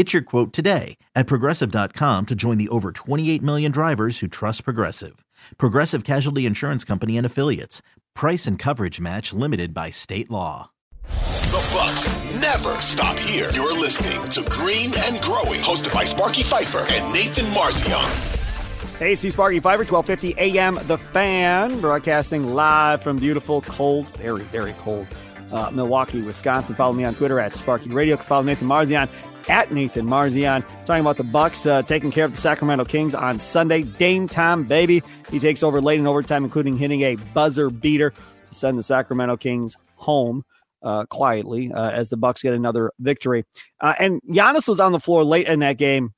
Get your quote today at progressive.com to join the over 28 million drivers who trust Progressive. Progressive Casualty Insurance Company and Affiliates. Price and coverage match limited by state law. The Bucks never stop here. You're listening to Green and Growing, hosted by Sparky Fifer and Nathan Marzion. Hey, see Sparky Fifer, 1250 AM The Fan, broadcasting live from beautiful, cold, very, very cold uh, Milwaukee, Wisconsin. Follow me on Twitter at Sparky Radio. Follow Nathan Marzion at Nathan Marzion. Talking about the Bucks uh, taking care of the Sacramento Kings on Sunday. Dame time, baby. He takes over late in overtime, including hitting a buzzer beater to send the Sacramento Kings home. Uh, quietly uh, as the Bucks get another victory, uh, and Giannis was on the floor late in that game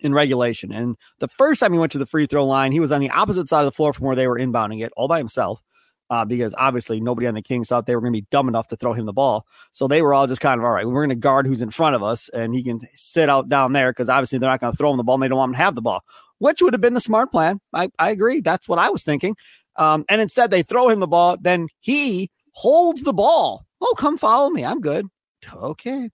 in regulation. And the first time he went to the free throw line, he was on the opposite side of the floor from where they were inbounding it, all by himself uh, because obviously nobody on the Kings thought they were going to be dumb enough to throw him the ball. So they were all just kind of all right. We're going to guard who's in front of us, and he can sit out down there because obviously they're not going to throw him the ball, and they don't want him to have the ball, which would have been the smart plan. I, I agree. That's what I was thinking. Um, and instead, they throw him the ball. Then he holds the ball. Oh, come follow me. I'm good. Okay.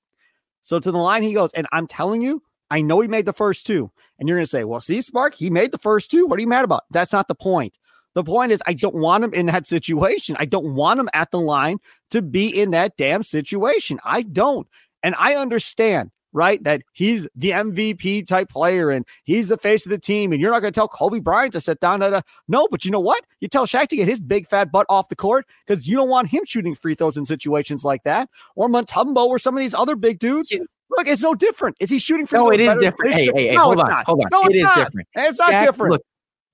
So to the line he goes, and I'm telling you, I know he made the first two. And you're going to say, well, see, Spark, he made the first two. What are you mad about? That's not the point. The point is, I don't want him in that situation. I don't want him at the line to be in that damn situation. I don't. And I understand, right, that he's the MVP type player and he's the face of the team. And you're not going to tell Kobe Bryant to sit down at a no, but you know what? You tell Shaq to get his big fat butt off the court because you don't want him shooting free throws in situations like that. Or Mutombo or some of these other big dudes. Look, it's no different. Is he shooting free no, throws? No, it is different. Hey, hey, hey, no, hold on, not. hold on. No, it is not. different. It's not Jack, different. Look,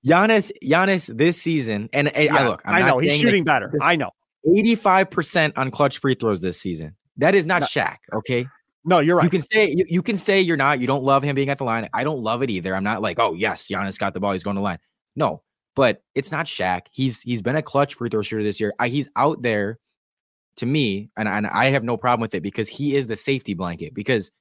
Giannis, Giannis this season, and, and yeah, I look, I'm i know he's shooting better. I know. 85% on clutch free throws this season. That is not no. Shaq, okay? No, you're right. You can say you, you, can say you're not, you don't love him being at the line. I don't love it either. I'm not like, oh yes, Giannis got the ball, he's going to line. No, but it's not Shaq. He's he's been a clutch free throw shooter this year. I, he's out there to me, and, and I have no problem with it because he is the safety blanket. Because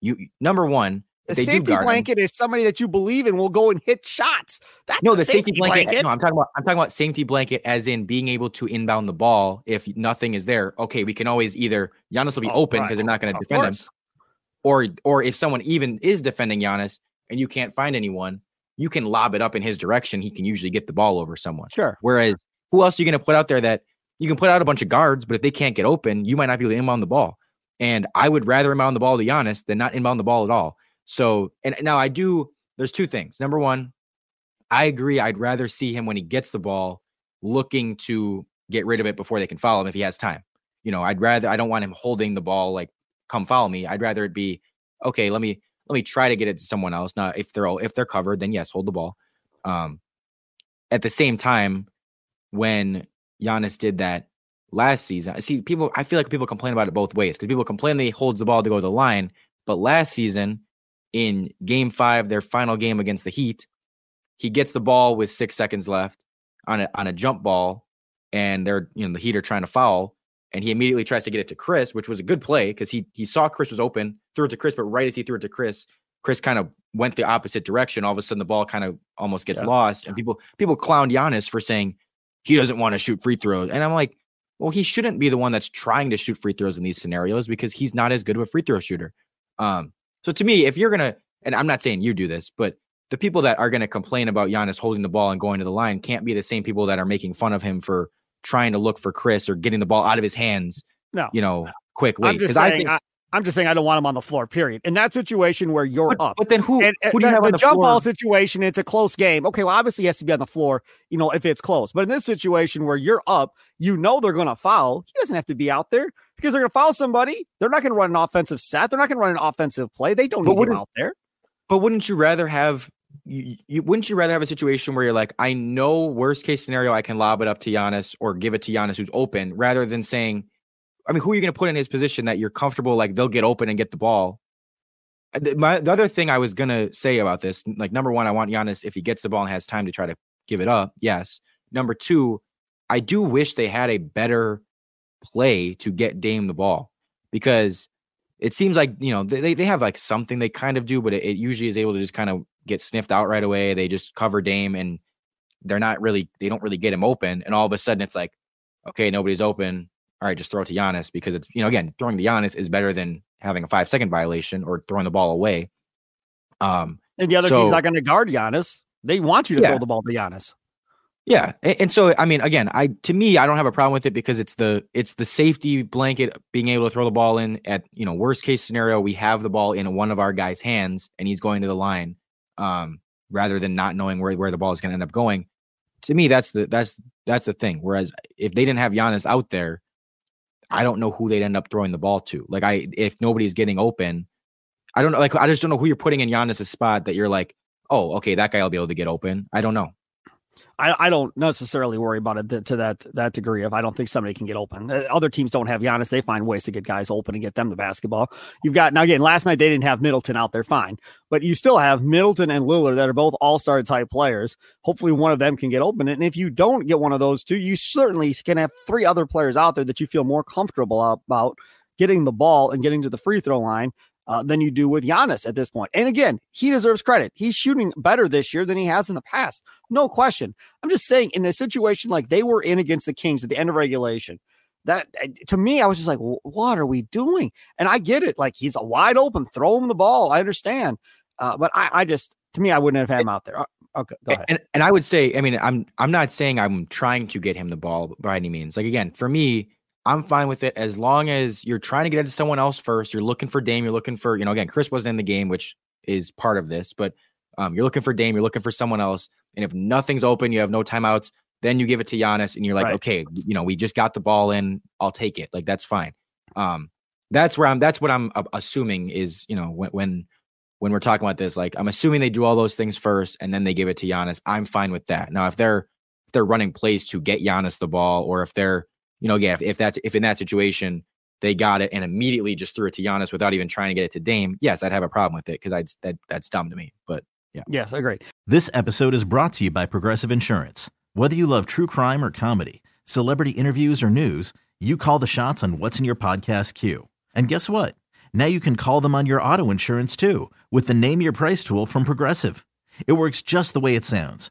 you number one, the safety blanket him. is somebody that you believe in will go and hit shots. That's no, the safety, safety blanket, blanket. No, I'm talking about I'm talking about safety blanket as in being able to inbound the ball if nothing is there. Okay, we can always either Giannis will be oh, open because right. they're not going to defend course. him, or or if someone even is defending Giannis and you can't find anyone, you can lob it up in his direction. He can usually get the ball over someone. Sure. Whereas who else are you going to put out there that you can put out a bunch of guards, but if they can't get open, you might not be able to inbound the ball. And I would rather inbound the ball to Giannis than not inbound the ball at all. So, and now I do, there's two things. Number one, I agree. I'd rather see him when he gets the ball looking to get rid of it before they can follow him if he has time. You know, I'd rather, I don't want him holding the ball like, come follow me. I'd rather it be, okay, let me, let me try to get it to someone else. Now, if they're all, if they're covered, then yes, hold the ball. Um, at the same time, when Giannis did that last season, I see people, I feel like people complain about it both ways because people complain he holds the ball to go to the line. But last season, in game five, their final game against the Heat. He gets the ball with six seconds left on a on a jump ball, and they're you know the Heat are trying to foul, and he immediately tries to get it to Khris, which was a good play because he he saw Khris was open, threw it to Khris, but right as he threw it to Khris, Khris kind of went the opposite direction. All of a sudden, the ball kind of almost gets yeah. lost, and people people clowned Giannis for saying he doesn't want to shoot free throws, and I'm like, well, he shouldn't be the one that's trying to shoot free throws in these scenarios because he's not as good of a free throw shooter. Um, so to me, if you're gonna, and I'm not saying you do this, but the people that are gonna complain about Giannis holding the ball and going to the line can't be the same people that are making fun of him for trying to look for Khris or getting the ball out of his hands. No, you know, quickly. Because I think I, I'm just saying I don't want him on the floor. Period. In that situation where you're But, up, but then who? and, who do you the, have the on the jump floor? ball situation, it's a close game. Okay, well, obviously he has to be on the floor, you know, if it's close. But in this situation where you're up, you know they're going to foul. He doesn't have to be out there because they're going to foul somebody. They're not going to run an offensive set. They're not going to run an offensive play. They don't But need him out there. But wouldn't you rather have you, you wouldn't you rather have a situation where you're like, I know worst case scenario, I can lob it up to Giannis or give it to Giannis who's open, rather than saying, I mean, who are you going to put in his position that you're comfortable like they'll get open and get the ball? Uh, the- My the other thing I was gonna say about this, like number one, I want Giannis if he gets the ball and has time to try to give it up. Yes. Number two, I do wish they had a better play to get Dame the ball because it seems like you know they, they have like something they kind of do, but it, it usually is able to just kind of get sniffed out right away. They just cover Dame and they're not really they don't really get him open, and all of a sudden it's like, okay, nobody's open. All right, just throw it to Giannis because it's you know again throwing to Giannis is better than having a five second violation or throwing the ball away. Um, And the other So- team's not going to guard Giannis. They want you to Yeah. throw the ball to Giannis. Yeah, and, so I mean, again, I to me, I don't have a problem with it because it's the it's the safety blanket being able to throw the ball in at you know worst case scenario, we have the ball in one of our guys' hands and he's going to the line, um, rather than not knowing where where the ball is going to end up going. To me, that's the that's that's the thing. Whereas if they didn't have Giannis out there, I don't know who they'd end up throwing the ball to. Like I, if nobody's getting open, I don't know. Like I just don't know who you're putting in Giannis' spot that you're like, oh, okay, that guy will be able to get open. I don't know. I, I don't necessarily worry about it th- to that that degree. If I don't think somebody can get open, Uh, other teams don't have Giannis. They find ways to get guys open and get them the basketball. You've got now again. Last night they didn't have Middleton out there, fine, but you still have Middleton and Lillard that are both All Star type players. Hopefully, one of them can get open. And if you don't get one of those two, you certainly can have three other players out there that you feel more comfortable about getting the ball and getting to the free throw line uh, than you do with Giannis at this point. And again, he deserves credit. He's shooting better this year than he has in the past, no question. I'm just saying, in a situation like they were in against the Kings at the end of regulation, that uh, to me, I was just like, what are we doing? And I get it. Like he's a wide open, throw him the ball. I understand. Uh, but I, I just, to me, I wouldn't have had him out there. Uh, Okay, go ahead. And and I would say, I mean, I'm I'm not saying I'm trying to get him the ball by any means. Like again, for me, I'm fine with it as long as you're trying to get into someone else first. You're looking for Dame. You're looking for, you know, again, Khris wasn't in the game, which is part of this, but um, you're looking for Dame. You're looking for someone else. And if nothing's open, you have no timeouts. Then you give it to Giannis, and you're like, Right. okay, you know, we just got the ball in. I'll take it. Like that's fine. Um, that's where I'm. That's what I'm uh, assuming is, you know, when when when we're talking about this, like I'm assuming they do all those things first and then they give it to Giannis. I'm fine with that. Now, if they're if they're running plays to get Giannis the ball, or if they're, you know, yeah, if, if that's if in that situation they got it and immediately just threw it to Giannis without even trying to get it to Dame, yes, I'd have a problem with it because I'd that that's dumb to me. But yeah. yes, agreed. This episode is brought to you by Progressive Insurance. Whether you love true crime or comedy, celebrity interviews or news, you call the shots on what's in your podcast queue. And guess what? Now you can call them on your auto insurance too with the Name Your Price tool from Progressive. It works just the way it sounds.